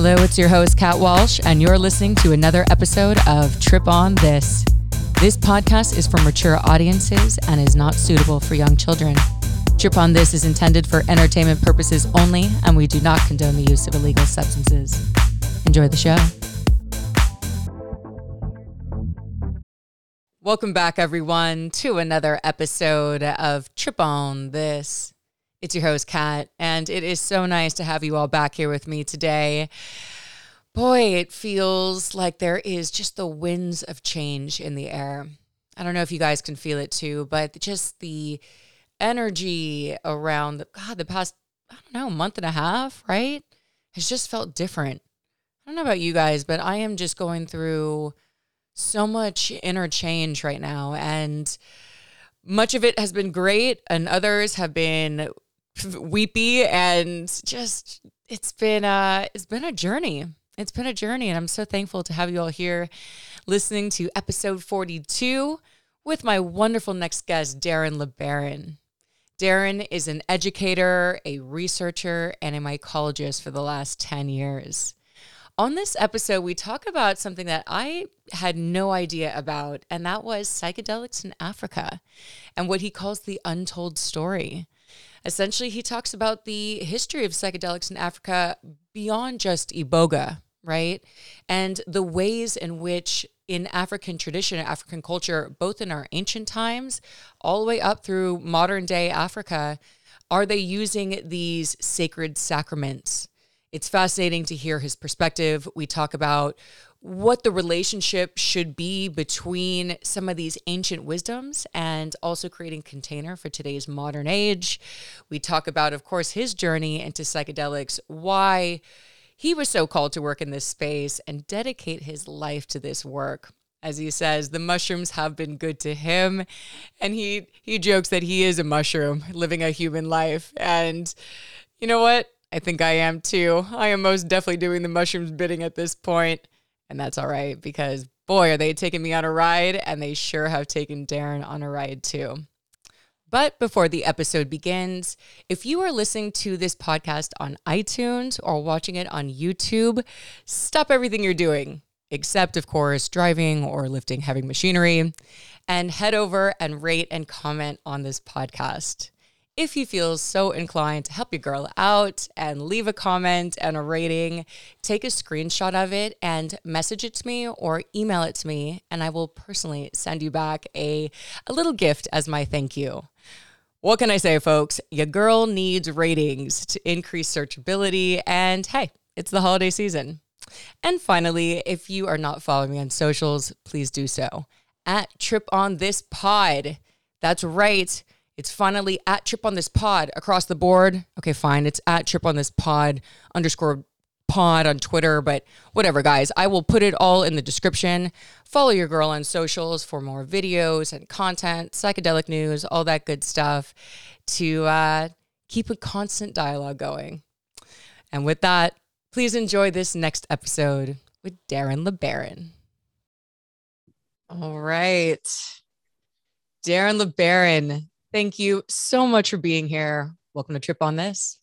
Hello, it's your host, Kat Walsh, and you're listening to another episode of Trip On This. This podcast is for mature audiences and is not suitable for young children. Trip On This is intended for entertainment purposes only, and we do not condone the use of illegal substances. Enjoy the show. Welcome back, everyone, to another episode of Trip On This. It's your host, Kat, and it is so nice to have you all back here with me today. Boy, it feels like there is just the winds of change in the air. I don't know if you guys can feel it too, but just the energy around the, God, the past, I don't know, month and a half, right? Has just felt different. I don't know about you guys, but I am just going through so much inner change right now. And much of it has been great, and others have been weepy and just it's been uh it's been a journey. It's been a journey and I'm so thankful to have you all here listening to episode 42 with my wonderful next guest Darren LeBaron. Darren is an educator, a researcher, and a mycologist for the last 10 years. On this episode, we talk about something that I had no idea about, and that was psychedelics in Africa and what he calls the untold story essentially he talks about the history of psychedelics in Africa beyond just iboga, right? And the ways in which in African tradition, African culture, both in our ancient times, all the way up through modern day Africa, are they using these sacred sacraments? It's fascinating to hear his perspective. We talk about what the relationship should be between some of these ancient wisdoms and also creating container for today's modern age. We talk about, of course, his journey into psychedelics, why he was so called to work in this space and dedicate his life to this work. As he says, the mushrooms have been good to him, and he he jokes that he is a mushroom living a human life. And you know what? I think I am too. I am most definitely doing the mushrooms bidding at this point. And that's all right because boy, are they taking me on a ride, and they sure have taken Darren on a ride too. But before the episode begins, if you are listening to this podcast on iTunes or watching it on YouTube, stop everything you're doing, except, of course, driving or lifting heavy machinery, and head over and rate and comment on this podcast if you feel so inclined to help your girl out and leave a comment and a rating, take a screenshot of it and message it to me or email it to me, and I will personally send you back a, a little gift as my thank you. What can I say, folks? Your girl needs ratings to increase searchability, and hey, it's the holiday season. And finally, if you are not following me on socials, please do so at Trip on This Pod. That's right. It's finally at Trip on This Pod across the board. Okay, fine. It's at Trip on This Pod underscore pod on Twitter, but whatever, guys. I will put it all in the description. Follow your girl on socials for more videos and content, psychedelic news, all that good stuff to uh, keep a constant dialogue going. And with that, please enjoy this next episode with Darren LeBaron. All right. Darren LeBaron, Thank you so much for being here. Welcome to Trip on This.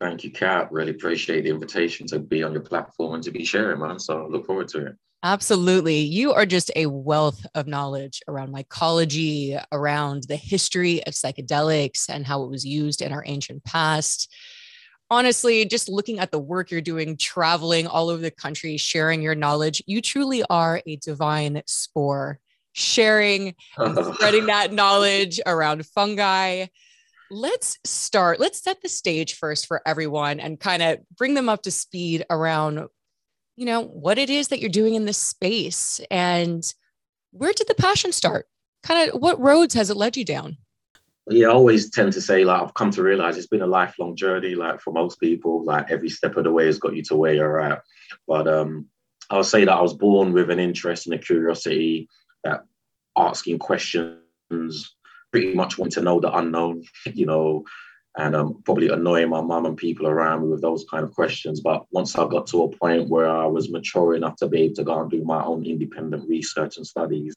Thank you, Kat. Really appreciate the invitation to be on your platform and to be sharing, man. So I look forward to it. Absolutely. You are just a wealth of knowledge around mycology, around the history of psychedelics and how it was used in our ancient past. Honestly, just looking at the work you're doing, traveling all over the country, sharing your knowledge, you truly are a divine spore sharing and spreading that knowledge around fungi. Let's start, let's set the stage first for everyone and kind of bring them up to speed around, you know, what it is that you're doing in this space and where did the passion start? Kind of what roads has it led you down? Yeah, I always tend to say, like, I've come to realize it's been a lifelong journey. Like, for most people, like, every step of the way has got you to where you're at. But um, I'll say that I was born with an interest and a curiosity that asking questions, pretty much want to know the unknown, you know, and um, probably annoying my mum and people around me with those kind of questions. But once I got to a point where I was mature enough to be able to go and do my own independent research and studies,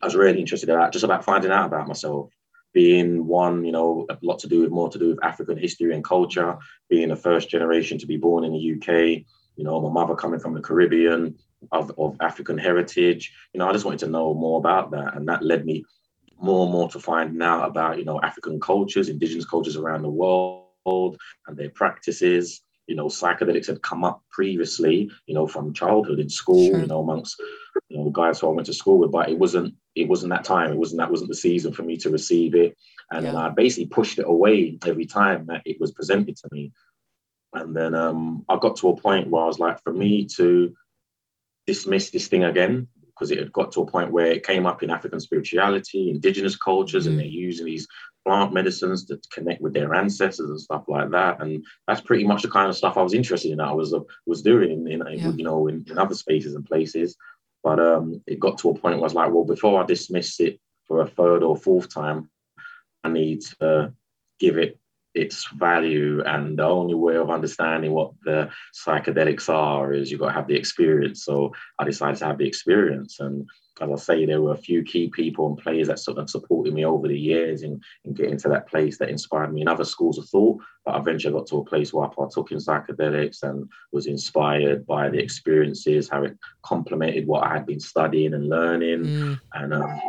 I was really interested in that, just about finding out about myself. being one, you know, a lot to do with more to do with African history and culture, being the first generation to be born in the UK, you know, my mother coming from the Caribbean of, of African heritage. You know, I just wanted to know more about that. And that led me more and more to find out about, you know, African cultures, indigenous cultures around the world and their practices. You know, psychedelics had come up previously, you know, from childhood in school, sure. you know, amongst you know guys who I went to school with, but it wasn't it wasn't that time. It wasn't that wasn't the season for me to receive it. And yeah. I basically pushed it away every time that it was presented to me. And then um, I got to a point where I was like, for me to dismiss this thing again, because it had got to a point where it came up in African spirituality, indigenous cultures, mm and they're using these plant medicines to connect with their ancestors and stuff like that. And that's pretty much the kind of stuff I was interested in. I was uh, was doing in, in yeah. you know in, in, other spaces and places. But um, it got to a point where I was like, well, before I dismiss it for a third or fourth time, I need to give it its value. And the only way of understanding what the psychedelics are is you've got to have the experience. So I decided to have the experience. And as I say, there were a few key people and players that sort of supported me over the years in, in getting to that place that inspired me in other schools of thought. But I eventually I got to a place where I partook in psychedelics and was inspired by the experiences, how it complemented what I had been studying and learning. Mm. And um,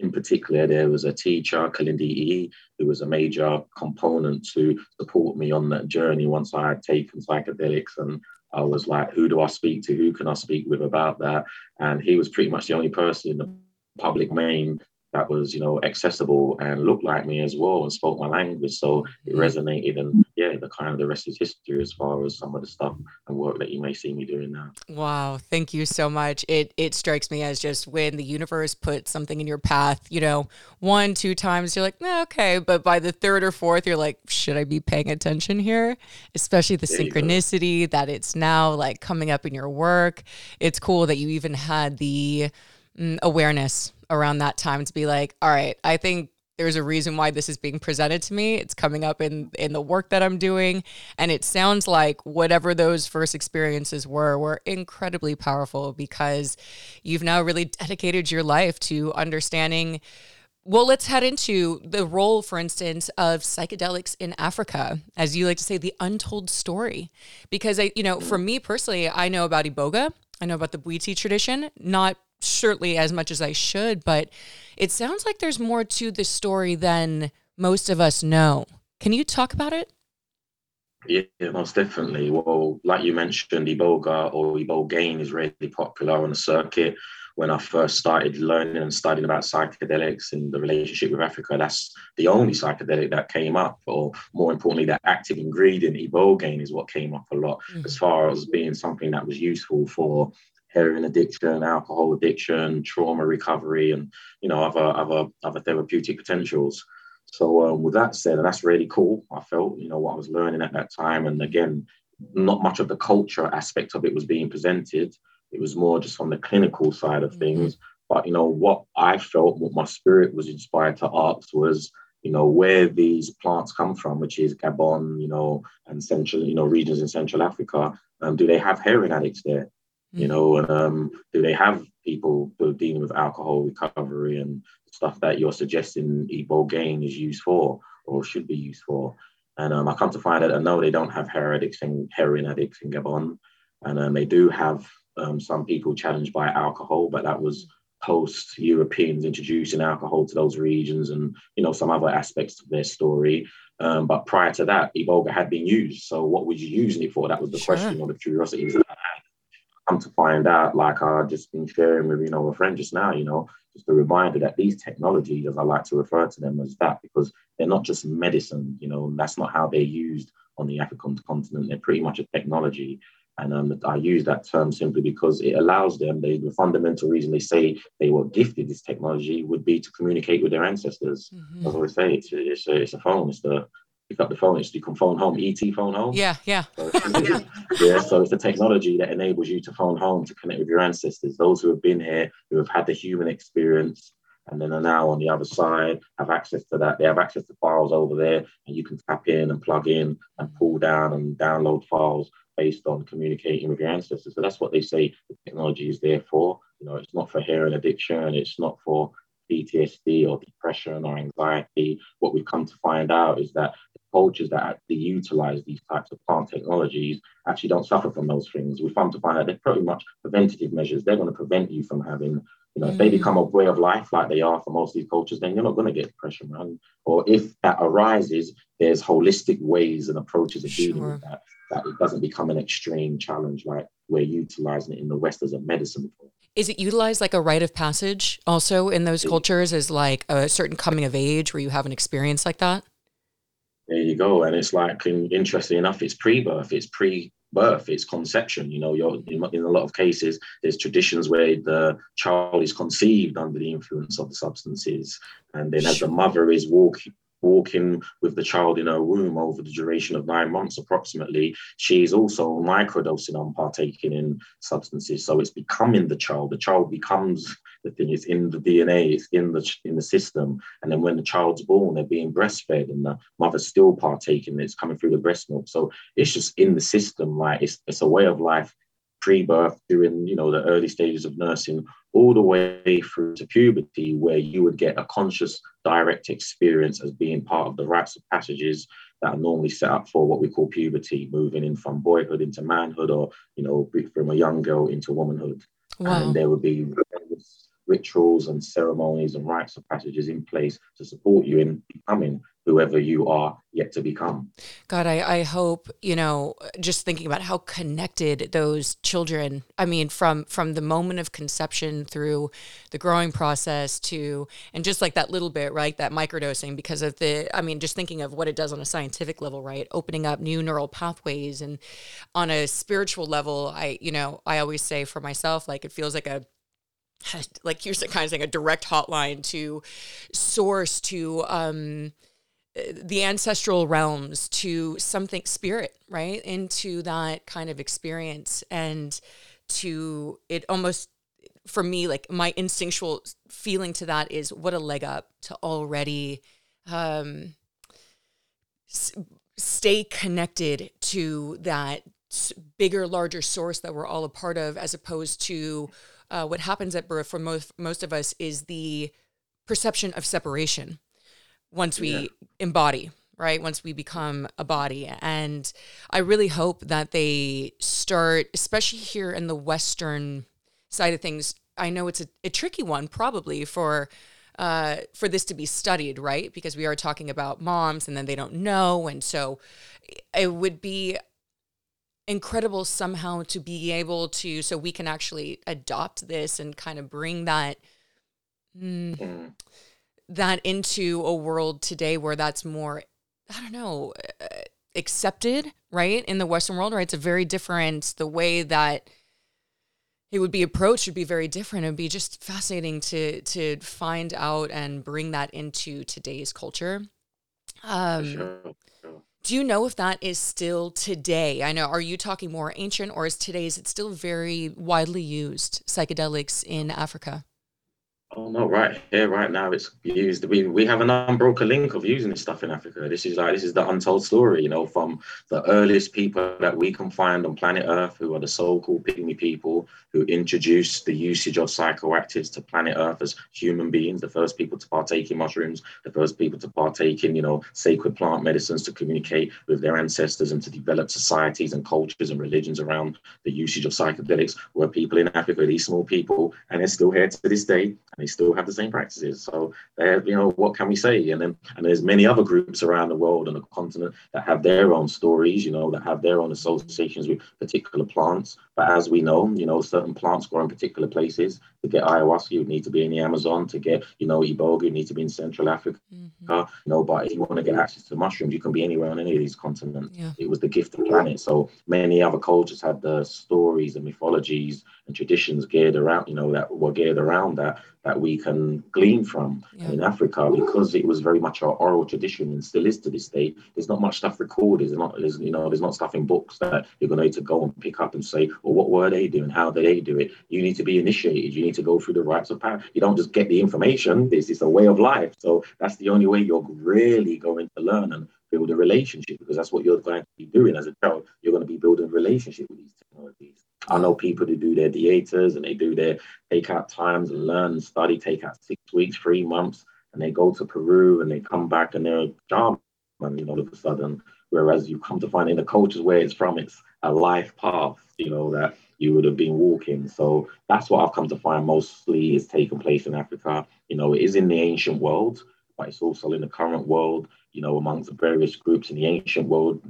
in particular, there was a teacher, Kalindi E, who was a major component to support me on that journey once I had taken psychedelics. And I was like, who do I speak to? Who can I speak with about that? And he was pretty much the only person in the public domain that was, you know, accessible and looked like me as well and spoke my language. So it mm-hmm. resonated. And yeah, the kind of the rest is history as far as some of the stuff and work that you may see me doing now. Wow. Thank you so much. It it strikes me as just when the universe puts something in your path, you know, one, two times, you're like, eh, okay. But by the third or fourth, you're like, should I be paying attention here? Especially the there synchronicity that it's now like coming up in your work. It's cool that you even had the Mm, awareness around that time to be like, all right, I think there's a reason why this is being presented to me. It's coming up in in the work that I'm doing, and it sounds like whatever those first experiences were were incredibly powerful because you've now really dedicated your life to understanding well, let's head into the role, for instance, of psychedelics in Africa, as you like to say, the untold story. Because I, you know, for me personally, I know about Iboga, I know about the Bwiti tradition, not surely as much as I should, but it sounds like there's more to the story than most of us know. Can you talk about it? Yeah, most definitely. Well, like you mentioned, Iboga or Ibogaine is really popular on the circuit. When I first started learning and studying about psychedelics and the relationship with Africa, that's the only psychedelic that came up. Or more importantly, that active ingredient, Ibogaine, is what came up a lot mm-hmm. as far as being something that was useful for heroin addiction, alcohol addiction, trauma recovery, and you know other other other therapeutic potentials. So um, with that said, and that's really cool. I felt you know what I was learning at that time, and again, not much of the culture aspect of it was being presented. It was more just on the clinical side of mm-hmm. things. But you know what I felt, what my spirit was inspired to ask was you know where these plants come from, which is Gabon, you know, and central, you know, regions in Central Africa. Um, do they have heroin addicts there? You know, and um, do they have people who are dealing with alcohol recovery and stuff that you're suggesting ibogaine is used for or should be used for? And um, I come to find out that no, they don't have heroin addicts and heroin addicts in Gabon, and um, they do have um, some people challenged by alcohol, but that was post Europeans introducing alcohol to those regions and you know some other aspects of their story. Um, but prior to that, Iboga had been used. So what was you using it for? That was the sure. question or the curiosity that I had come to find out, like I've just been sharing with, you know, a friend just now, you know, just a reminder that these technologies, as I like to refer to them as that, because they're not just medicine, you know, that's not how they're used on the African continent. They're pretty much a technology. And um, I use that term simply because it allows them, they, the fundamental reason they say they were gifted this technology would be to communicate with their ancestors. Mm-hmm. As I always say, it's, it's, a, it's a phone, it's the pick up the phone. It's you can phone home, ET phone home. Yeah, yeah. So yeah, so it's the technology that enables you to phone home to connect with your ancestors, those who have been here, who have had the human experience, and then are now on the other side, have access to that. They have access to files over there, and you can tap in and plug in and pull down and download files based on communicating with your ancestors. So that's what they say the technology is there for. You know, it's not for heroin addiction, it's not for PTSD or depression or anxiety, what we've come to find out is that cultures that actually utilize these types of plant technologies actually don't suffer from those things. We found to find out they're pretty much preventative measures. They're going to prevent you from having you know, mm. if they become a way of life like they are for most of these cultures, then you're not going to get depression, man. Or if that arises, there's holistic ways and approaches of dealing sure. with that. That it doesn't become an extreme challenge like we're utilizing it in the West as a medicine. Is it utilized like a rite of passage also in those cultures as like a certain coming of age where you have an experience like that? There you go. And it's like, interesting enough, it's pre-birth, it's pre birth, it's conception. You know, you're in, in, a lot of cases, there's traditions where the child is conceived under the influence of the substances, and then as the mother is walking walking with the child in her womb over the duration of nine months approximately, she's also microdosing on partaking in substances. So it's becoming the child. The child becomes the thing. is in the DNA. It's in the in the system. And then when the child's born, they're being breastfed, and the mother's still partaking. It's coming through the breast milk. So it's just in the system. Like it's it's a way of life pre-birth during you know the early stages of nursing all the way through to puberty where you would get a conscious direct experience as being part of the rites of passages that are normally set up for what we call puberty moving in from boyhood into manhood or you know from a young girl into womanhood wow. and there would be rituals and ceremonies and rites of passages in place to support you in becoming whoever you are yet to become. God, I, I hope, you know, just thinking about how connected those children, I mean, from from the moment of conception through the growing process to and just like that little bit, right? That microdosing because of the I mean, just thinking of what it does on a scientific level, right? Opening up new neural pathways and on a spiritual level, I, you know, I always say for myself, like it feels like a like here's the kind of thing a direct hotline to source to um the ancestral realms to something spirit right into that kind of experience and to it almost for me like my instinctual feeling to that is what a leg up to already um s- stay connected to that bigger larger source that we're all a part of as opposed to uh, what happens at birth for most most of us is the perception of separation once we yeah. embody right? Once we become a body. And i really hope that they start especially here in the western side of things i know it's a, a tricky one probably for uh, for this to be studied right? Because we are talking about moms and then they don't know. And so it would be incredible somehow to be able to so we can actually adopt this and kind of bring that mm, mm. that into a world today where that's more i don't know uh, accepted right in the western world right it's a very different the way that it would be approached would be very different it would be just fascinating to to find out and bring that into today's culture um sure. Do you know if that is still today? I know. Are you talking more ancient, or is today is it still very widely used psychedelics in Africa? Oh no, right here, right now, it's used. We we have an unbroken link of using this stuff in Africa. This is like this is the untold story, you know, from the earliest people that we can find on planet Earth, who are the so-called pygmy people, who introduced the usage of psychoactives to planet Earth as human beings, the first people to partake in mushrooms, the first people to partake in, you know, sacred plant medicines to communicate with their ancestors and to develop societies and cultures and religions around the usage of psychedelics. Were people in Africa, these small people, and they're still here to this day they still have the same practices. So, they have. you know, what can we say? And then, and there's many other groups around the world and the continent that have their own stories, you know, that have their own associations with particular plants. But as we know, you know, certain plants grow in particular places. To get ayahuasca, you need to be in the Amazon. To get, you know, iboga, you need to be in Central Africa. Mm-hmm. You know, but if you want to get access to mushrooms, you can be anywhere on any of these continents. Yeah. It was the gift of the planet. So many other cultures had the stories and mythologies and traditions geared around, you know, that were geared around that that we can glean from yeah. in Africa because it was very much our oral tradition and still is to this day. There's not much stuff recorded. There's not, there's, you know, there's not stuff in books that you're going to need to go and pick up and say, well, what were they doing? How did they do it? You need to be initiated. You need to go through the rites of power. You don't just get the information. This is a way of life. So that's the only way you're really going to learn and build a relationship because that's what you're going to be doing as a child. You're going to be building a relationship with these technologies. I know people who do their dietas and they do their take out times and learn and study, take out six weeks, three months, and they go to Peru and they come back and they're a and all of a sudden. Whereas you come to find in the cultures where it's from, it's a life path, you know, that you would have been walking. So that's what I've come to find mostly is taking place in Africa. You know, it is in the ancient world, but it's also in the current world, you know, amongst various groups in the ancient world,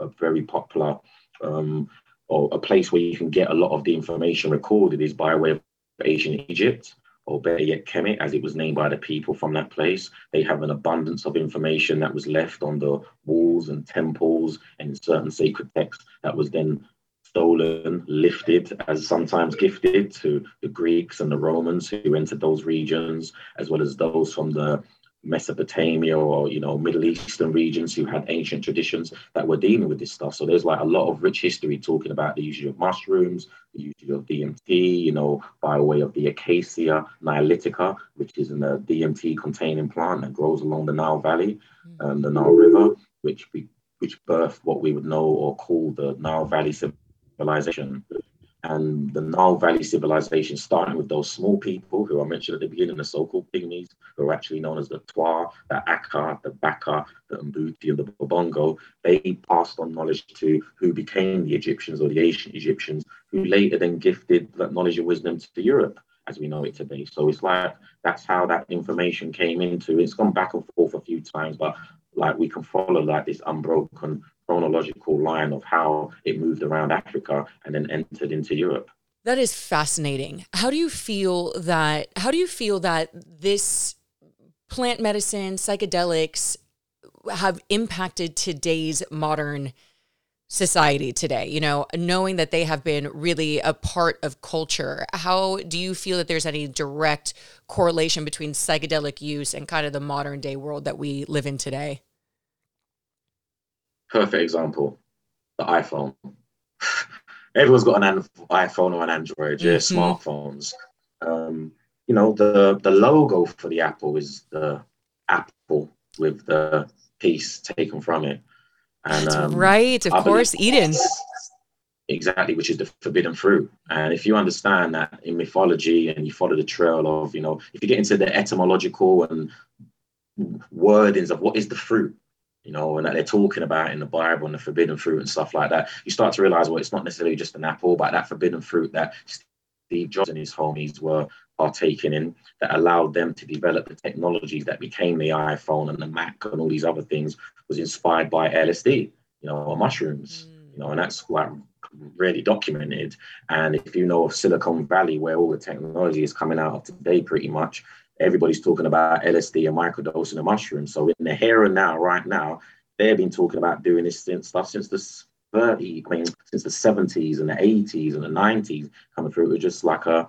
a very popular um, or a place where you can get a lot of the information recorded is by way of ancient Egypt or better yet Kemet, as it was named by the people from that place. They have an abundance of information that was left on the walls and temples and certain sacred texts that was then stolen, lifted, as sometimes gifted to the Greeks and the Romans who entered those regions, as well as those from the Mesopotamia or you know Middle Eastern regions who had ancient traditions that were dealing with this stuff. So there's like a lot of rich history talking about the use of mushrooms, the use of DMT, you know, by way of the Acacia nilotica, which is a DMT containing plant that grows along the Nile Valley, um, the Nile River, which we, which birthed what we would know or call the Nile Valley civilization and the Nile Valley civilization, starting with those small people who I mentioned at the beginning, the so-called pygmies, who are actually known as the Twa, the Aka, the Baka, the Mbuti, and the Bobongo, they passed on knowledge to who became the Egyptians or the ancient Egyptians, who later then gifted that knowledge and wisdom to Europe as we know it today. So it's like that's how that information came into. It's gone back and forth a few times, but like we can follow like this unbroken chronological line of how it moved around Africa and then entered into Europe. That is fascinating. How do you feel that how do you feel that this plant medicine, psychedelics have impacted today's modern society today, you know, knowing that they have been really a part of culture. How do you feel that there's any direct correlation between psychedelic use and kind of the modern day world that we live in today? Perfect example the iphone. Everyone's got an iphone or an android yeah mm-hmm. smartphones. Um, you know the the logo for the apple is the apple with the piece taken from it. And um, right of I course eden. Exactly which is the forbidden fruit. And if you understand that in mythology and you follow the trail of you know if you get into the etymological and wordings of what is the fruit you know, and that they're talking about in the Bible and the forbidden fruit and stuff like that, you start to realize, well, it's not necessarily just an apple, but that forbidden fruit that Steve Jobs and his homies were partaking in that allowed them to develop the technologies that became the iPhone and the Mac and all these other things was inspired by LSD, you know, or mushrooms, mm. you know, and that's like really documented. And if you know of Silicon Valley, where all the technology is coming out of today, pretty much, everybody's talking about LSD and microdosing of mushrooms. So in the here and now, right now, they've been talking about doing this stuff since the 30, I mean, since the 70s and the 80s and the 90s coming through. It was just like a,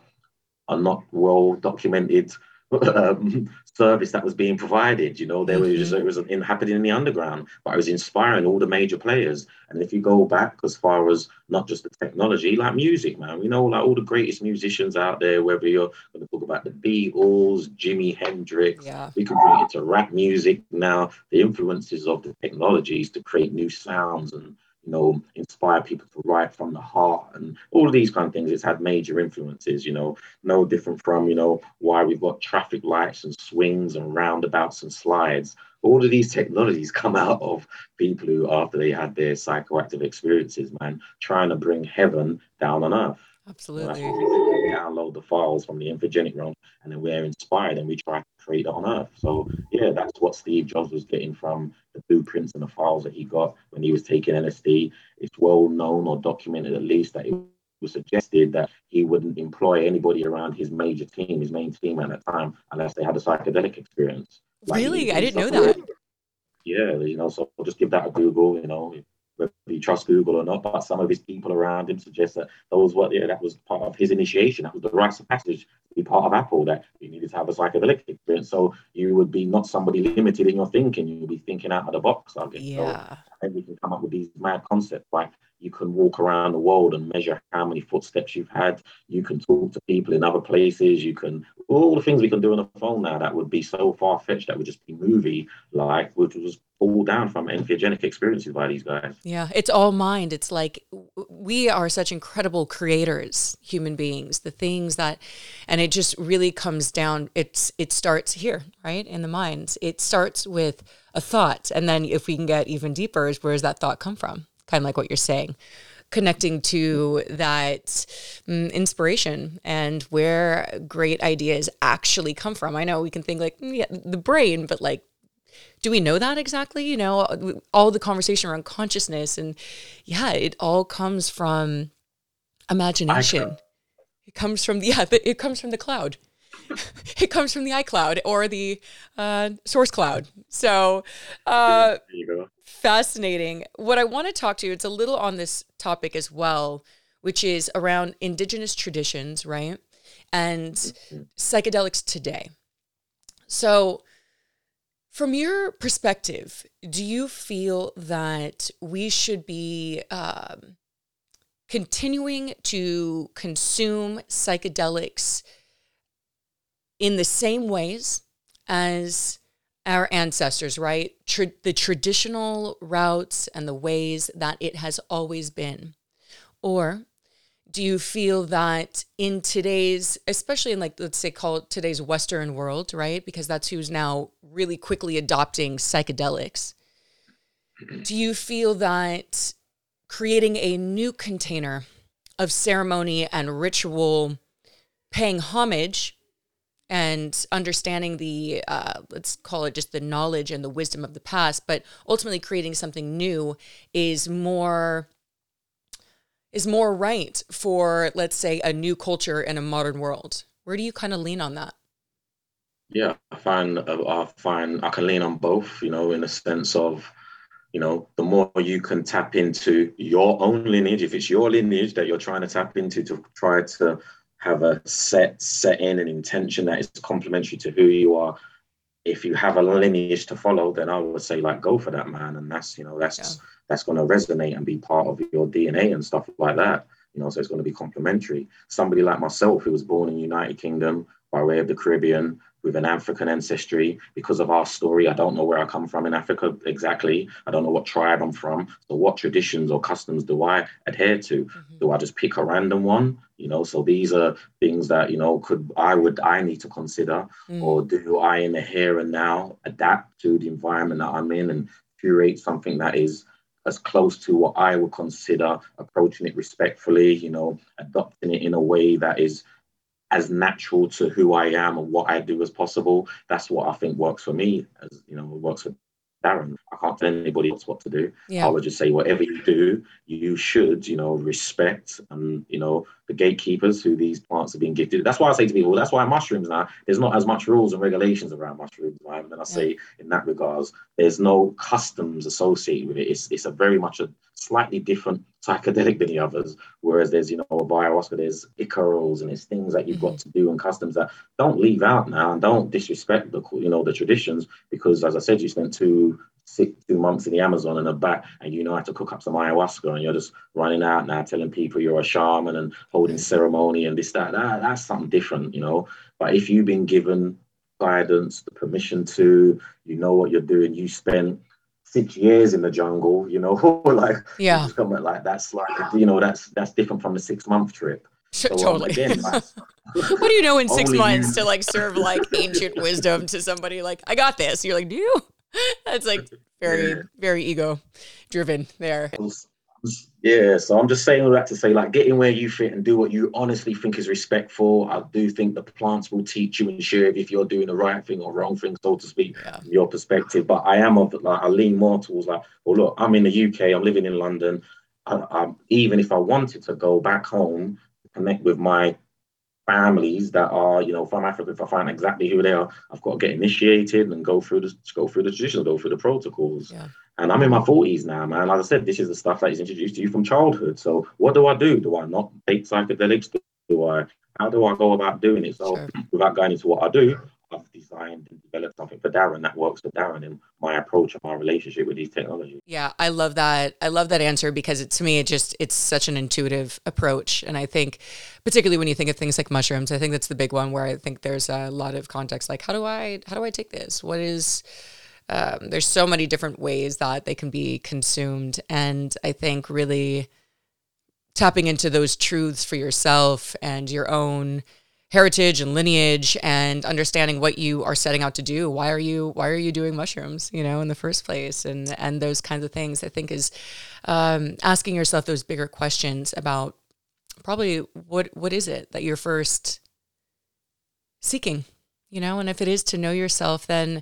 a not well documented um, service that was being provided. You know, there was just, it was in, happening in the underground, but it was inspiring all the major players. And if you go back as far as not just the technology, like music, man, we know like all the greatest musicians out there, whether you're going to talk about the Beatles, Jimi Hendrix, yeah. we can bring it to rap music now. The influences of the technologies to create new sounds and you know, inspire people to write from the heart and all of these kind of things. It's had major influences, you know, no different from, you know, why we've got traffic lights and swings and roundabouts and slides. All of these technologies come out of people who, after they had their psychoactive experiences, man, trying to bring heaven down on earth. Absolutely. Download the files from the infogenic realm, and then we're inspired and we try to create it on Earth. So yeah, that's what Steve Jobs was getting from the blueprints and the files that he got when he was taking LSD. It's well known or documented at least that it was suggested that he wouldn't employ anybody around his major team, his main team at that time, unless they had a psychedelic experience. Like really, I didn't know that. Yeah, you know, so just give that a Google. You know, whether you trust Google or not, but some of his people around him suggest that those were yeah, that was part of his initiation. That was the rites of passage be part of Apple. That you needed to have a psychedelic experience, so you would be not somebody limited in your thinking. You would be thinking out of the box. I guess. Yeah. So, and we can come up with these mad concepts like you can walk around the world and measure how many footsteps you've had. You can talk to people in other places. You can all the things we can do on the phone now that would be so far fetched that would just be movie like, which was all down from entheogenic experiences by these guys. Yeah, it's all mind. It's like we are such incredible creators, human beings. The things that, and it just really comes down. It's it starts here, right, in the mind. It starts with a thought, and then if we can get even deeper, is where does that thought come from? Kind of like what you're saying connecting to that um, inspiration and where great ideas actually come from. I know we can think like mm, yeah, the brain, but like do we know that exactly? You know, all the conversation around consciousness and yeah, it all comes from imagination. It comes from the, yeah, it comes from the cloud. it comes from the iCloud or the uh, source cloud. So, uh, fascinating. What I want to talk to you, it's a little on this topic as well, which is around indigenous traditions, right? And mm-hmm. psychedelics today. So, from your perspective, do you feel that we should be um, continuing to consume psychedelics in the same ways as our ancestors, right? Tra- the traditional routes and the ways that it has always been? Or do you feel that in today's especially in like let's say call it today's western world right because that's who's now really quickly adopting psychedelics do you feel that creating a new container of ceremony and ritual paying homage and understanding the uh, let's call it just the knowledge and the wisdom of the past but ultimately creating something new is more is more right for, let's say, a new culture in a modern world? Where do you kind of lean on that? Yeah, I find I find I can lean on both. You know, in the sense of, you know, the more you can tap into your own lineage, if it's your lineage that you're trying to tap into to try to have a set set in an intention that is complementary to who you are. If you have a lineage to follow, then I would say like go for that man, and that's you know that's yeah that's going to resonate and be part of your DNA and stuff like that. You know, so it's going to be complementary. Somebody like myself, who was born in United Kingdom by way of the Caribbean, with an African ancestry because of our story. I don't know where I come from in Africa exactly. I don't know what tribe I'm from. So, what traditions or customs do I adhere to? Mm-hmm. Do I just pick a random one? You know, so these are things that you know could I would I need to consider, mm. or do I in the here and now adapt to the environment that I'm in and curate something that is as close to what I would consider approaching it respectfully, you know, adopting it in a way that is as natural to who I am and what I do as possible. That's what I think works for me, as you know, works for Darren. I can't tell anybody else what to do. Yeah. I would just say whatever you do, you should, you know, respect and you know the gatekeepers who these plants are being gifted. That's why I say to people, that's why mushrooms now there's not as much rules and regulations around mushrooms. Right? And I say in that regards, there's no customs associated with it. It's it's a very much a slightly different psychedelic than the others. Whereas there's, you know, a ayahuasca, there's icaros and there's things that you've mm-hmm. got to do and customs that don't leave out now and don't disrespect the, you know, the traditions because as I said, you spent two, six, two months in the Amazon and are back and you know how to cook up some ayahuasca and you're just running out now telling people you're a shaman and holding ceremony and this, that, that, that's something different, you know. But if you've been given guidance, the permission to, you know what you're doing, you spent six years in the jungle, you know, like yeah, something like that's like you know that's that's different from the six month trip. So, um, totally. Um, again, what do you know in six months you... to like serve like ancient wisdom to somebody like I got this? You're like, do you? That's like very very ego driven there. Yeah, so I'm just saying all that to say, like, get in where you fit and do what you honestly think is respectful. I do think the plants will teach you and share if you're doing the right thing or wrong thing, so to speak, yeah. from your perspective. But I am of like, I lean more towards like, well, look, I'm in the UK, I'm living in London. I, I, even if I wanted to go back home, connect with my families that are, you know, from Africa, if I find exactly who they are, I've got to get initiated and go through the go through the traditions, go through the protocols. Yeah. And I'm in my 40s now, man. Like I said, this is the stuff that is introduced to you from childhood. So what do I do? Do I not take psychedelics? Do I how do I go about doing it? So sure. without going into what I do, I've designed and developed something for Darren that works for Darren and my approach and my relationship with these technologies. Yeah, I love that. I love that answer because it, to me, it just it's such an intuitive approach, and I think, particularly when you think of things like mushrooms, I think that's the big one where I think there's a lot of context. Like, how do I how do I take this? What is um, there's so many different ways that they can be consumed, and I think really tapping into those truths for yourself and your own heritage and lineage and understanding what you are setting out to do. Why are you why are you doing mushrooms you know in the first place? And and those kinds of things i think is um, asking yourself those bigger questions about probably what what is it that you're first seeking you know? And if it is to know yourself then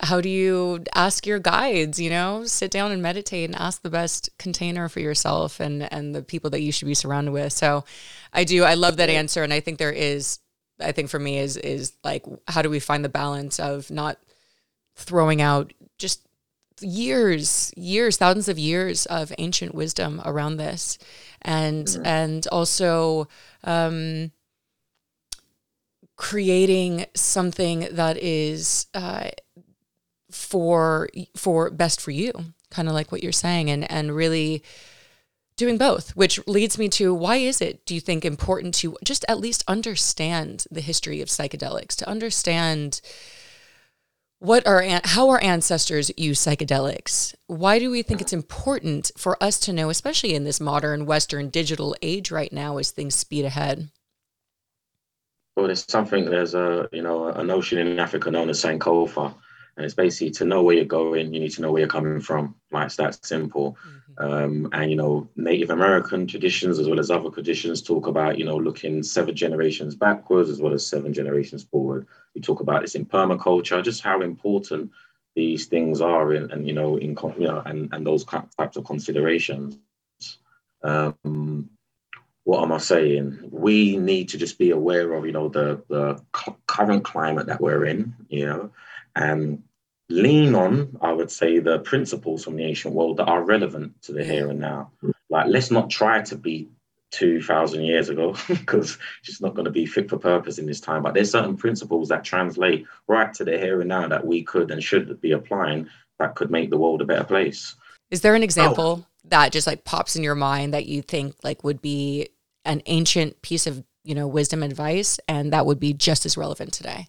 how do you ask your guides you know? Sit down and meditate and ask the best container for yourself and and the people that you should be surrounded with. So i do i love that answer and i think there is I think for me is is like how do we find the balance of not throwing out just years years thousands of years of ancient wisdom around this and mm-hmm. and also um, creating something that is uh, for for best for you kind of like what you're saying and and really doing both, which leads me to why is it, do you think, important to just at least understand the history of psychedelics, to understand what our how our ancestors use psychedelics? Why do we think it's important for us to know especially in this modern western digital age right now as things speed ahead? Well there's something there's a you know a notion in africa known as sankofa and it's basically to know where you're going you need to know where you're coming from like it's that simple mm-hmm. Um, and you know, Native American traditions as well as other traditions talk about you know looking seven generations backwards as well as seven generations forward. We talk about this in permaculture, just how important these things are, in, and you know, in you know, and and those types of considerations. Um, what am I saying? We need to just be aware of you know the the current climate that we're in, you know, and lean on, I would say, the principles from the ancient world that are relevant to the here and now. Like, let's not try to be 2000 years ago because it's just not going to be fit for purpose in this time. But there's certain principles that translate right to the here and now that we could and should be applying that could make the world a better place. Is there an oh. example oh. that just like pops in your mind that you think like would be an ancient piece of, you know, wisdom advice and that would be just as relevant today?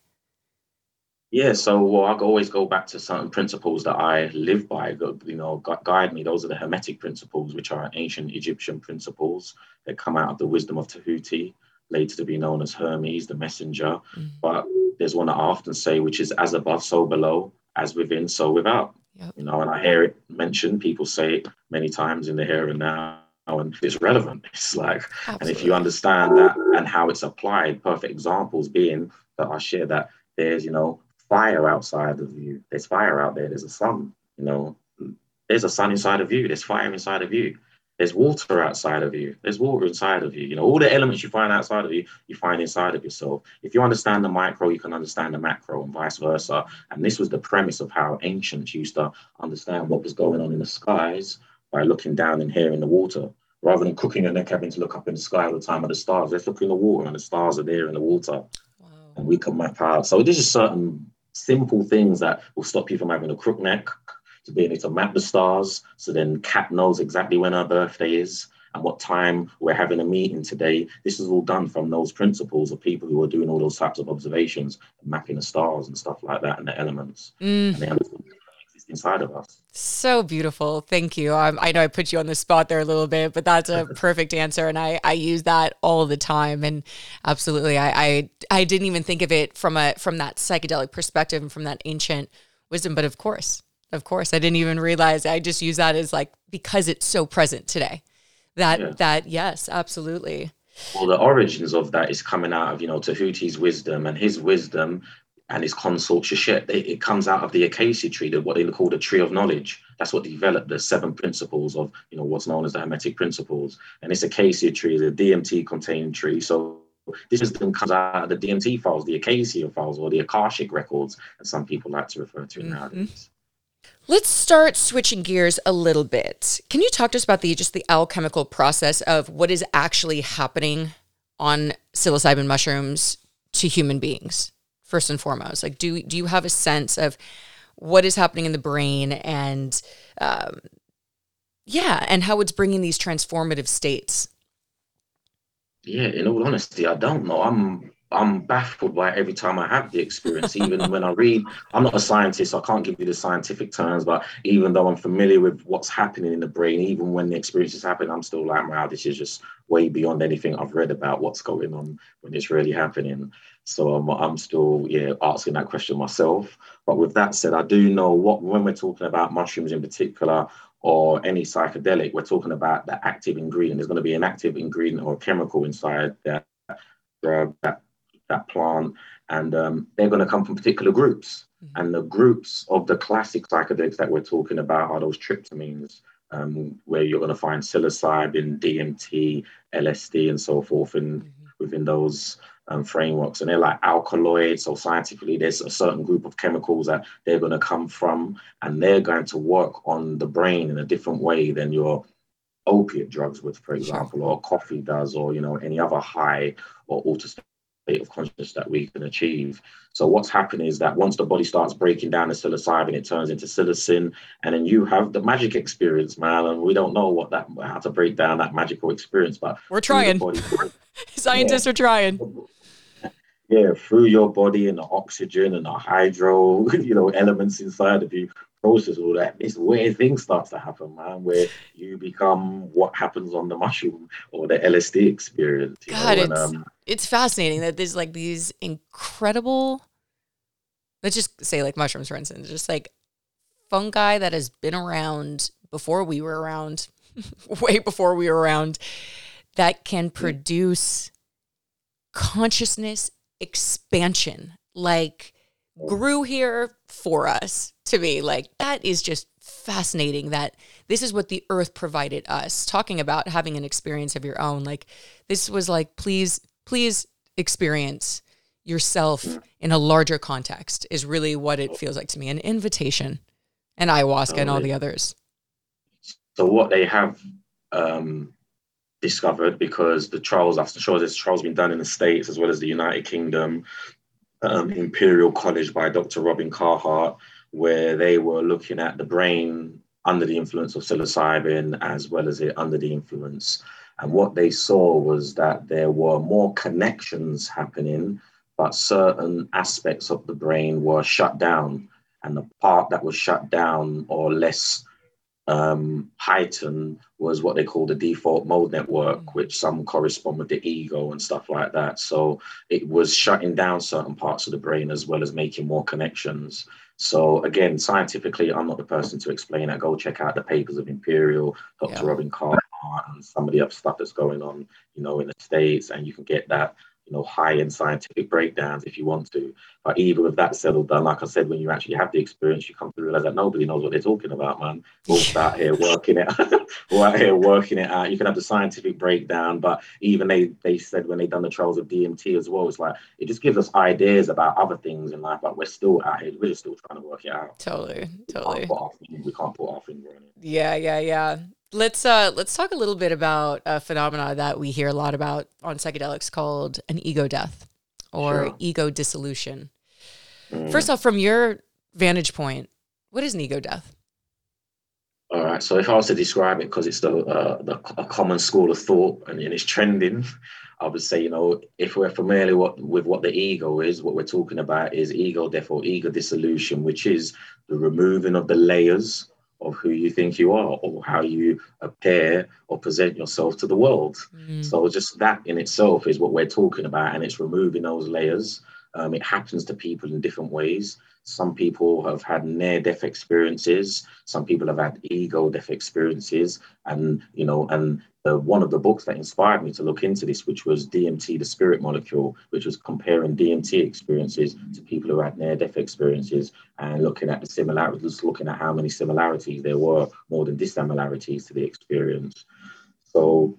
Yeah, so well, I always go back to certain principles that I live by, that you know, guide me. Those are the Hermetic principles, which are ancient Egyptian principles that come out of the wisdom of Tahuti, later to be known as Hermes, the messenger. Mm. But there's one that I often say, which is as above, so below, as within, so without. Yep. You know, and I hear it mentioned, people say it many times in the here and now and it's relevant. It's like, Absolutely. and if you understand that and how it's applied, perfect examples being that I share that there's, you know, fire outside of you. There's fire out there. There's a sun. You know, there's a sun inside of you. There's fire inside of you. There's water outside of you. There's water inside of you. You know, all the elements you find outside of you, you find inside of yourself. If you understand the micro, you can understand the macro, and vice versa. And this was the premise of how ancients used to understand what was going on in the skies by looking down and hearing the water rather than cooking and then having to look up in the sky all the time at the stars. Let's look in the water and the stars are there in the water. Wow. And we can map out. So this is certain simple things that will stop you from having a crook neck, to being able to map the stars. So then Kat knows exactly when her birthday is and what time we're having a meeting today. This is all done from those principles of people who are doing all those types of observations, mapping the stars and stuff like that and the elements. Mm. And they understand inside of us. So beautiful. Thank you. Um, I know I put you on the spot there a little bit, but that's a perfect answer. And I, I use that all the time. And absolutely, I, I, I didn't even think of it from a, from that psychedelic perspective and from that ancient wisdom. But of course, of course, I didn't even realize I just use that as like, because it's so present today that, yeah. that, yes, absolutely. Well, the origins of that is coming out of, you know, Tahuti's wisdom and his wisdom and his consort Sheshet, it, it comes out of the acacia tree, the, what they call the tree of knowledge. That's what developed the seven principles of, you know, what's known as the Hermetic principles. And this acacia tree is a DMT containing tree. So this wisdom comes out of the DMT files, the acacia files, or the Akashic records, as some people like to refer to mm-hmm. nowadays. Let's start switching gears a little bit. Can you talk to us about the just the alchemical process of what is actually happening on psilocybin mushrooms to human beings? First and foremost? Like, do do you have a sense of what is happening in the brain and um, yeah, and how it's bringing these transformative states? Yeah, in all honesty, I don't know. I'm I'm baffled by every time I have the experience. Even when I read, I'm not a scientist, so I can't give you the scientific terms, but even though I'm familiar with what's happening in the brain, even when the experience is happening, I'm still like, wow, this is just way beyond anything I've read about what's going on when it's really happening. So I'm, I'm still, yeah, asking that question myself. But with that said, I do know what when we're talking about mushrooms in particular, or any psychedelic, we're talking about the active ingredient. There's going to be an active ingredient or a chemical inside that drug, that that plant, and um, they're going to come from particular groups. Mm-hmm. And the groups of the classic psychedelics that we're talking about are those tryptamines, um, where you're going to find psilocybin, DMT, LSD, and so forth, in, mm-hmm. Within those um, frameworks. And they're like alkaloids. So scientifically, there's a certain group of chemicals that they're going to come from, and they're going to work on the brain in a different way than your opiate drugs would, for example, or coffee does, or you know any other high or altered state of consciousness that we can achieve. So what's happening is that once the body starts breaking down the psilocybin, it turns into psilocin, and then you have the magic experience, man. And we don't know what that how to break down that magical experience, but we're trying. Scientists yeah. are trying. Yeah, through your body and the oxygen and the hydro, you know, elements inside of you, process all that, this weird thing starts to happen, man, where you become what happens on the mushroom or the LSD experience. God, know? it's, and, um, it's fascinating that there's like these incredible, let's just say like mushrooms, for instance, just like fungi that has been around before we were around, way before we were around, that can produce consciousness expansion. Like, grew here for us to me. Like that is just fascinating that this is what the earth provided us. Talking about having an experience of your own. Like this was like, please, please experience yourself in a larger context is really what it feels like to me. An invitation and ayahuasca and all the others. So what they have um, discovered because the trials, I'm sure there's trials been done in the States as well as the United Kingdom, um, Imperial College by Dr. Robin Carhart, where they were looking at the brain under the influence of psilocybin as well as it under the influence. And what they saw was that there were more connections happening, but certain aspects of the brain were shut down. And the part that was shut down or less um, was what they call the default mode network, mm. which some correspond with the ego and stuff like that. So it was shutting down certain parts of the brain as well as making more connections. So again, scientifically, I'm not the person to explain that. Go check out the papers of Imperial, Dr. Yeah. Robin Carhart, and some of the other stuff that's going on, you know, in the States, and you can get that you know, high-end scientific breakdowns if you want to. But even with that settled down, like I said, when you actually have the experience, you come to realize that nobody knows what they're talking about, man. We're all out here working it. we're out here working it out. You can have the scientific breakdown, but even they they said when they done the trials of DMT as well, it's like it just gives us ideas about other things in life, but we're still out here. We're just still trying to work it out. Totally, totally. We can't, we can't put our finger on it. Yeah, yeah, yeah. Let's uh let's talk a little bit about a phenomena that we hear a lot about on psychedelics called an ego death or sure. ego dissolution. Mm. First off, from your vantage point, what is an ego death? All right. So if I was to describe it, because it's the, uh, the a common school of thought and, and it's trending, I would say, you know, if we're familiar what, with what the ego is, what we're talking about is ego death or ego dissolution, which is the removing of the layers of who you think you are or how you appear or present yourself to the world. Mm. So just that in itself is what we're talking about, and it's removing those layers. Um, it happens to people in different ways. Some people have had near death experiences. Some people have had ego death experiences, and you know, and the, one of the books that inspired me to look into this, which was DMT, the spirit molecule, which was comparing DMT experiences to people who had near death experiences and looking at the similarities, looking at how many similarities there were more than dissimilarities to the experience. So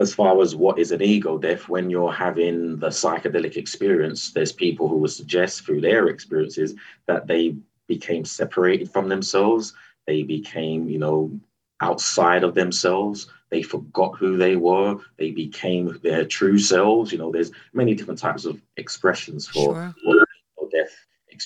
as far as what is an ego death, when you're having the psychedelic experience, there's people who would suggest through their experiences that they became separated from themselves. They became, you know, outside of themselves. They forgot who they were. They became their true selves. You know, there's many different types of expressions for sure. what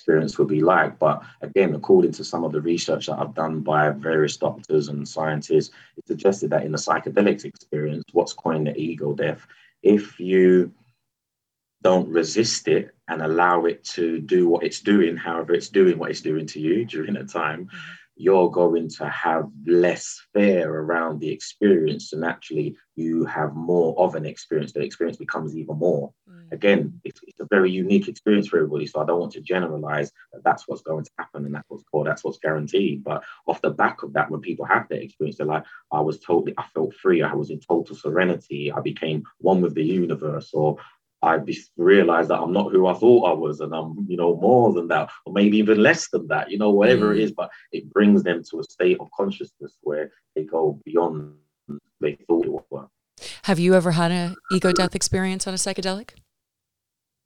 experience would be like. But again, according to some of the research that I've done by various doctors and scientists, it suggested that in the psychedelics experience, what's coined the ego death, if you don't resist it and allow it to do what it's doing, however it's doing what it's doing to you during the time, mm-hmm. you're going to have less fear around the experience. And actually, you have more of an experience. The experience becomes even more. Again, it's, it's, a very unique experience for everybody. So I don't want to generalize that that's what's going to happen and that's what's called, that's what's guaranteed. But off the back of that, when people have that experience, they're like, I was totally, I felt free. I was in total serenity. I became one with the universe, or I realized that I'm not who I thought I was, and I'm, you know, more than that, or maybe even less than that, you know, whatever mm. it is. But it brings them to a state of consciousness where they go beyond they thought it was. Have you ever had an ego death experience on a psychedelic?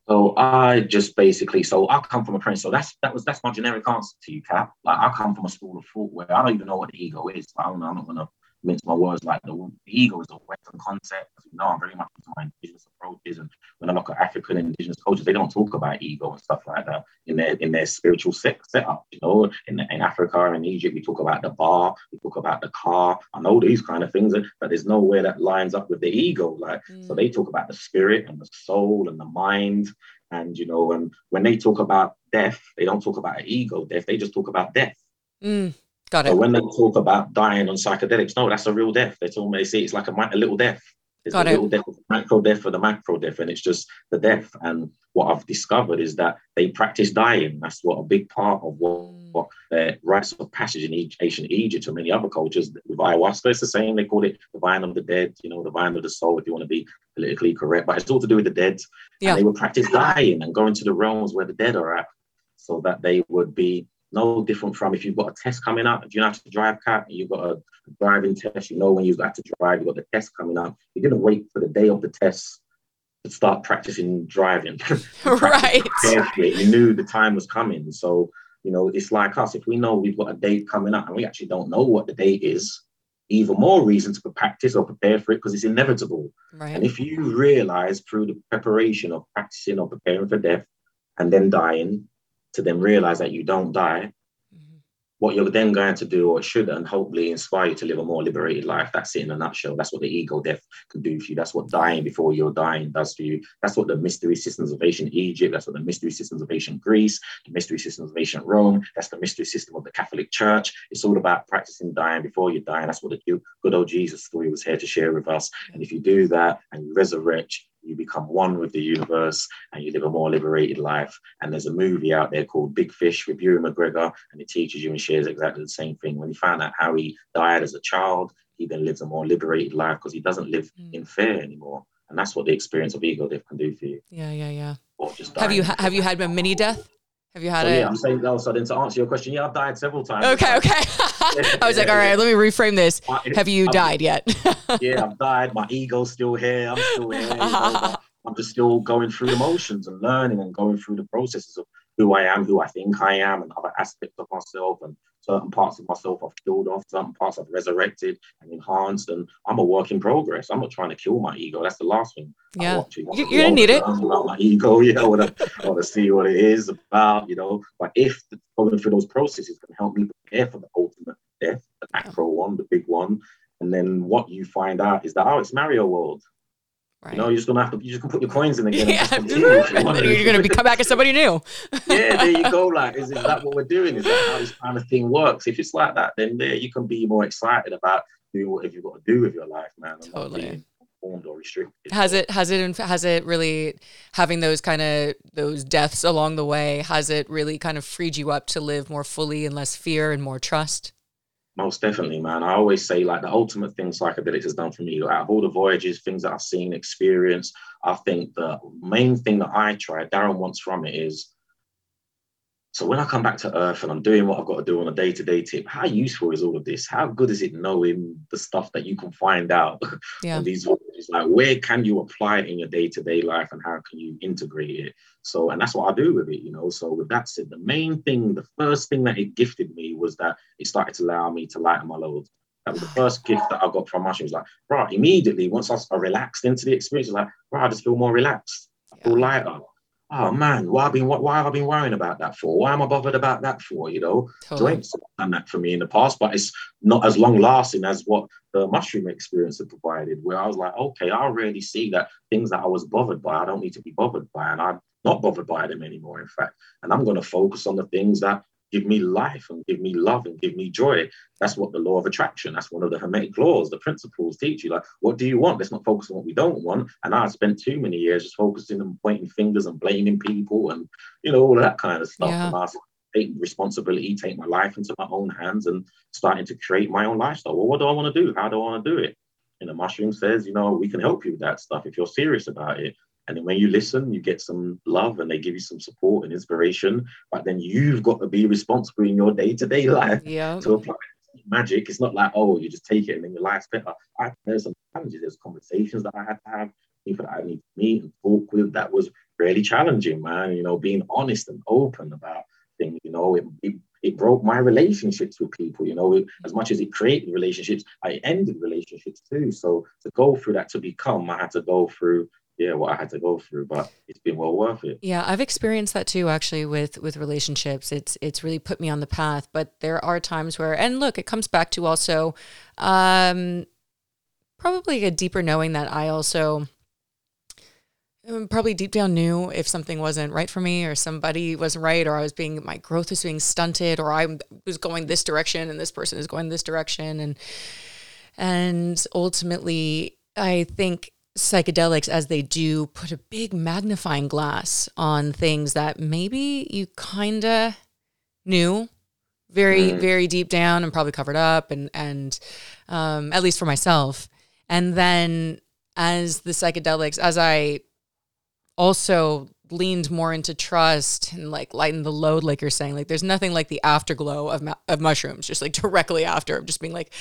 So I just basically, so I come from a prince. So that's that was that's my generic answer to you, Kat. Like I come from a school of thought where I don't even know what the ego is. I don't know, I'm not gonna mince my words like the, the ego is a Western concept. As you know, I'm very much into my indigenous approaches, and when I look at African and indigenous cultures, they don't talk about ego and stuff like that in their in their spiritual set, setup. You know, in in Africa and Egypt, we talk about the ba, we talk about the ka, and all these kind of things, but there's nowhere that lines up with the ego. Like, mm. so they talk about the spirit and the soul and the mind. And you know, and when they talk about death, they don't talk about ego death. They just talk about death. Mm. Got it. So when they talk about dying on psychedelics, no, that's a real death. They told me they say it's like a, a little death. It's Got a it. little death, macro death for the macro death, and it's just the death. And what I've discovered is that they practice dying. That's what a big part of what, mm. what uh, rites of passage in ancient Egypt and many other cultures with ayahuasca. It's the same. They call it the vine of the dead. You know, the vine of the soul. If you want to be politically correct, but it's all to do with the dead. Yeah. And they would practice dying and go into the realms where the dead are at, so that they would be no different from if you've got a test coming up, if you not have to drive car, you've got a driving test, you know when you've got to drive, you've got the test coming up. You didn't wait for the day of the test to start practicing driving. right. Carefully. You knew the time was coming. So, you know, it's like us. If we know we've got a date coming up and we actually don't know what the date is, even more reason to practice or prepare for it because it's inevitable. Right. And if you realize through the preparation of practicing or preparing for death and then dying, to then realize that you don't die, mm-hmm. what you're then going to do, or should and hopefully inspire you to live a more liberated life. That's it in a nutshell. That's what the ego death can do for you. That's what dying before you're dying does for you. That's what the mystery systems of ancient Egypt, that's what the mystery systems of ancient Greece, the mystery systems of ancient Rome, that's the mystery system of the Catholic Church. It's all about practicing dying before you die. And that's what the good old Jesus story was here to share with us. And if you do that and you resurrect, you become one with the universe and you live a more liberated life. And there's a movie out there called Big Fish with Ewan McGregor, and it teaches you and shares exactly the same thing. When he found out how he died as a child, he then lives a more liberated life because he doesn't live mm. in fear anymore. And that's what the experience of ego death can do for you. Yeah, yeah, yeah. Or just have you have you had a mini death? Have you had so, it? Yeah, I'm saying also then to answer your question. Yeah, I've died several times. Okay, okay. I was like, all right, let me reframe this. Have you I've, died yet? yeah, I've died. My ego's still here. I'm still here. Uh-huh. You know, I'm just still going through the motions and learning and going through the processes of who I am, who I think I am, and other aspects of myself, and certain parts of myself I've killed off, certain parts I've resurrected and enhanced. And I'm a work in progress. I'm not trying to kill my ego. That's the last thing. Yeah, you're gonna need it. About my ego, yeah. I want to see what it is about, you know. But if going through those processes can help me prepare for the ultimate death, the macro one, the big one, and then what you find out is that oh, it's Mario World. Right. You know, you're just gonna have to you just can put your coins in again. Yeah. you're gonna be come back as somebody new. yeah, there you go. Like, is, is that what we're doing? Is that how this kind of thing works? If it's like that, then there you can be more excited about doing what you've got to do with your life, man. Totally. Formed or restricted. Has it has it has it really having those kind of those deaths along the way? Has it really kind of freed you up to live more fully and less fear and more trust? Most definitely, man. I always say like the ultimate thing psychedelics has done for me. Like, out of all the voyages, things that I've seen, experienced, I think the main thing that I try, Darren wants from it is so when I come back to Earth and I'm doing what I've got to do on a day-to-day tip, how useful is all of this? How good is it knowing the stuff that you can find out yeah. on these voyages? Like where can you apply it in your day-to-day life and how can you integrate it? So, and that's what I do with it, you know. So with that said, the main thing, the first thing that it gifted me was that it started to allow me to lighten my load. That was the first gift that I got from Mushroom. It was like, right, immediately once I, I relaxed into the experience, it was like, right, I just feel more relaxed. I feel lighter. Oh man, why have been why have I been worrying about that for? Why am I bothered about that for? You know, totally. drinks done that for me in the past, but it's not as long lasting as what the mushroom experience had provided. Where I was like, okay, I really see that things that I was bothered by, I don't need to be bothered by, and I'm not bothered by them anymore. In fact, and I'm going to focus on the things that give me life and give me love and give me joy. That's what the law of attraction, that's one of the Hermetic laws, the principles teach you. Like, what do you want? Let's not focus on what we don't want. And I spent too many years just focusing and pointing fingers and blaming people and, you know, all of that kind of stuff. Yeah. And I take responsibility, take my life into my own hands and starting to create my own lifestyle. Well, what do I want to do? How do I want to do it? And the mushroom says, you know, we can help you with that stuff if you're serious about it. And then when you listen, you get some love and they give you some support and inspiration. But then you've got to be responsible in your day to day life yeah. to apply magic. It's not like, oh, you just take it and then your life's better. I, there's some challenges, there's conversations that I had to have, people that I need to meet and talk with. That was really challenging, man. You know, being honest and open about things, you know, it, it, it broke my relationships with people, you know, it, as much as it created relationships, I ended relationships too. So to go through that to become, I had to go through yeah what I had to go through, but it's been well worth it. Yeah, I've experienced that too actually with with relationships. It's it's really put me on the path, but there are times where and look, it comes back to also um probably a deeper knowing that I also um, probably deep down knew if something wasn't right for me or somebody wasn't right or I was being my growth was being stunted or I was going this direction and this person is going this direction and and ultimately I think psychedelics as they do put a big magnifying glass on things that maybe you kind of knew very mm. very deep down and probably covered up and and um, at least for myself. And then as the psychedelics as i also leaned more into trust and like lighten the load like you're saying like there's nothing like the afterglow of, of mushrooms just like directly after just being like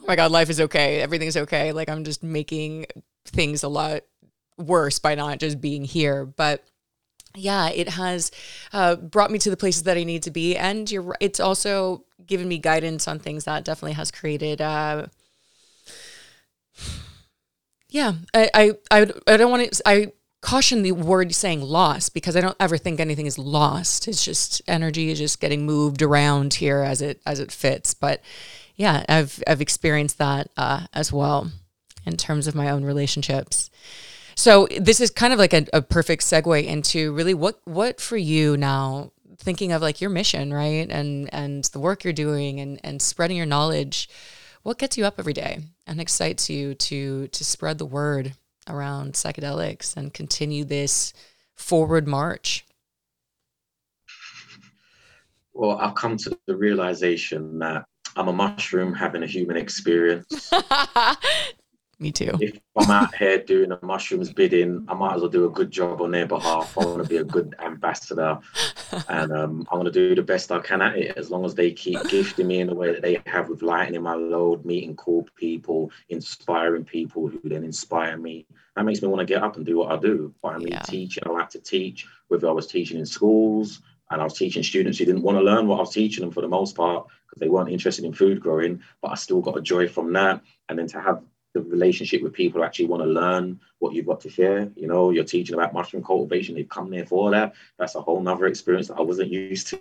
oh my god life is okay. Everything's okay. Like i'm just making things a lot worse by not just being here. But yeah, it has uh, brought me to the places that I need to be, and you're. It's also given me guidance on things that definitely has created. Uh, yeah, I, I, I, don't want to. I caution the word saying lost because I don't ever think anything is lost. It's just energy is just getting moved around here as it as it fits. But yeah, I've I've experienced that uh, as well in terms of my own relationships. So this is kind of like a, a perfect segue into really what what for you now thinking of like your mission, right? And and the work you're doing and and spreading your knowledge. What gets you up every day and excites you to to spread the word around psychedelics and continue this forward march? Well, I've come to the realization that I'm a mushroom having a human experience. Me too. If I'm out here doing a mushrooms bidding, I might as well do a good job on their behalf. I want to be a good ambassador, and um, I want to do the best I can at it. As long as they keep gifting me in the way that they have with lightening my load, meeting cool people, inspiring people who then inspire me. That makes me want to get up and do what I do. Find me yeah. teaching. I like to teach. Whether I was teaching in schools and I was teaching students who didn't want to learn what I was teaching them for the most part because they weren't interested in food growing, but I still got a joy from that. And then to have the relationship with people who actually want to learn what you've got to share. You know, you're teaching about mushroom cultivation, they've come there for that. That's a whole nother experience that I wasn't used to.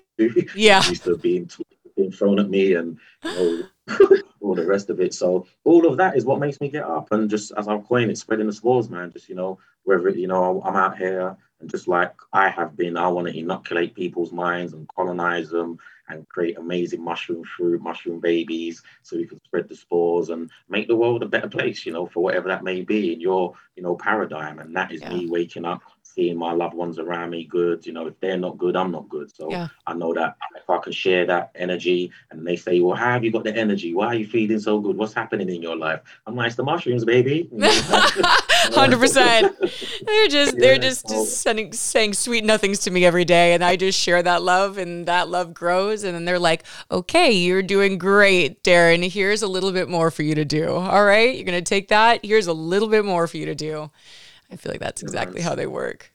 Yeah. used to being, being thrown at me and you know, all the rest of it. So all of that is what makes me get up and just as I'm coining it, spreading the spores, man. Just, you know, wherever, you know, I'm out here and just like I have been, I want to inoculate people's minds and colonize them and create amazing mushroom fruit, mushroom babies, so we can spread the spores and make the world a better place, you know, for whatever that may be in your, you know, paradigm. And that is yeah. me waking up, seeing my loved ones around me good. You know, if they're not good, I'm not good. So yeah. I know that if I can share that energy and they say, Well, how have you got the energy? Why are you feeling so good? What's happening in your life? I'm like, it's the mushrooms, baby. Hundred percent. They're just they're just, just sending saying sweet nothings to me every day, and I just share that love, and that love grows. And then they're like, "Okay, you're doing great, Darren. Here's a little bit more for you to do. All right, you're gonna take that. Here's a little bit more for you to do." I feel like that's exactly how they work.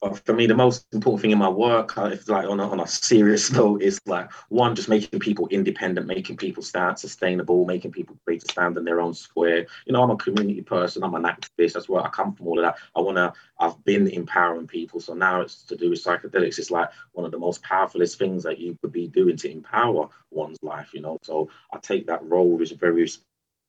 But for me, the most important thing in my work, uh, if like on a, on a serious note, is like one, just making people independent, making people stand sustainable, making people free to stand in their own square. You know, I'm a community person, I'm an activist. That's where I come from. All of that. I wanna. I've been empowering people, so now it's to do with psychedelics. It's like one of the most powerfulest things that you could be doing to empower one's life. You know, so I take that role is very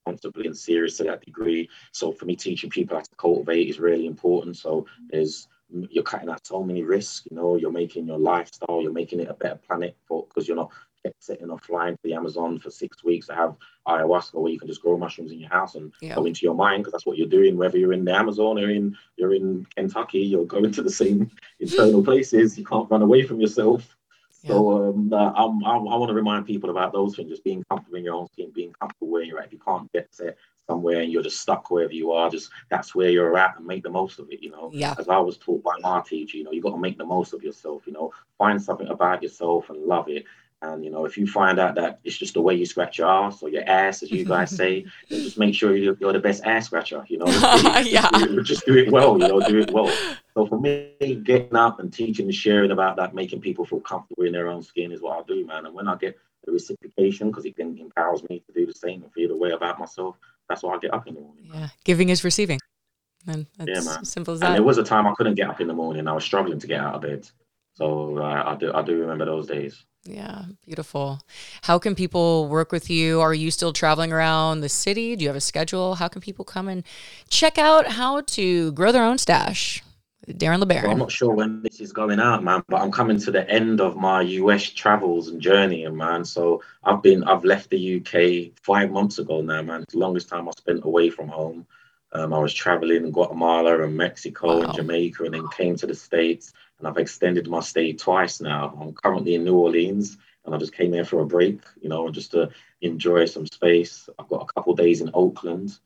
responsibly and serious to that degree. So for me, teaching people how to cultivate is really important. So there's you're cutting out so many risks. You know, you're making your lifestyle, you're making it a better planet for because you're not sitting or flying to the Amazon for six weeks to have ayahuasca where you can just grow mushrooms in your house and yeah. go into your mind because that's what you're doing. Whether you're in the Amazon or in you're in Kentucky, you're going to the same internal places. You can't run away from yourself. Yeah. So um, uh, i want to remind people about those things, just being comfortable in your own skin, being comfortable where you're at. If you can't get set somewhere and you're just stuck wherever you are, just that's where you're at and make the most of it, you know. Yeah. As I was taught by my teacher, you know, you got to make the most of yourself, you know, find something about yourself and love it. And you know, if you find out that it's just the way you scratch your ass or your ass, as you guys say, then just make sure you're, you're the best ass scratcher. You know, yeah, just, just do it well. You know, do it well. So for me, getting up and teaching and sharing about that, making people feel comfortable in their own skin is what I do, man. And when I get the reciprocation, because it then empowers me to do the same and feel the way about myself, that's why I get up in the morning. Yeah, giving is receiving. And that's yeah, man. simple as that. And there was a time I couldn't get up in the morning. I was struggling to get out of bed. So uh, I do I do remember those days. Yeah, beautiful. How can people work with you? Are you still traveling around the city? Do you have a schedule? How can people come and check out how to grow their own stash? Darren LeBaron. Well, I'm not sure when this is going out, man, but I'm coming to the end of my US travels and journey, man. So I've been, I've left the UK five months ago now, man. It's the longest time I spent away from home. Um, I was traveling in Guatemala and Mexico wow. and Jamaica, and then came to the States. And I've extended my stay twice now. I'm currently in New Orleans, and I just came here for a break, you know, just to enjoy some space. I've got a couple days in Oakland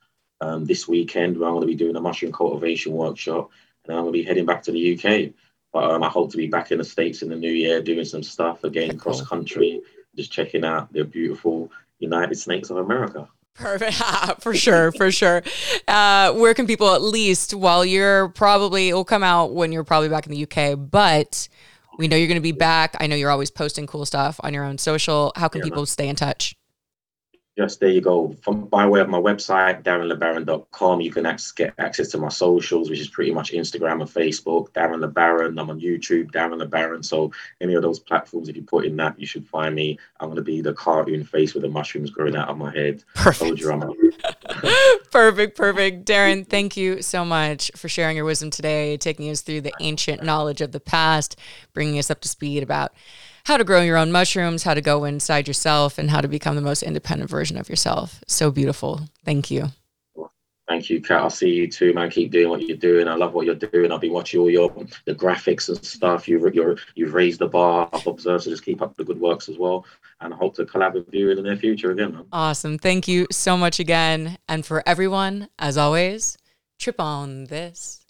um, this weekend where I'm going to be doing a mushroom cultivation workshop, and I'm going to be heading back to the UK. But um, I hope to be back in the States in the new year doing some stuff again, cross country, just checking out the beautiful United States of America. Perfect. for sure. For sure. Uh, where can people at least, while you're probably, it will come out when you're probably back in the UK, but we know you're going to be back. I know you're always posting cool stuff on your own social. How can yeah, people man. stay in touch? Yes, there you go. From by way of my website, darrenlebaron.com, you can access, get access to my socials, which is pretty much Instagram and Facebook. Darren LeBaron. I'm on YouTube, Darren LeBaron. So any of those platforms, if you put in that, you should find me. I'm going to be the cartoon face with the mushrooms growing out of my head. Perfect. perfect, perfect. Darren, thank you so much for sharing your wisdom today, taking us through the ancient knowledge of the past, bringing us up to speed about how to grow your own mushrooms, how to go inside yourself, and how to become the most independent version of yourself. So beautiful. Thank you. Thank you, Kat. I'll see you too, man. Keep doing what you're doing. I love what you're doing. I've been watching all your the graphics and stuff. You've you're, you've raised the bar. I've observed. So just keep up the good works as well. And I hope to collab with you in the near future again. Man. Awesome. Thank you so much again. And for everyone, as always, trip on this.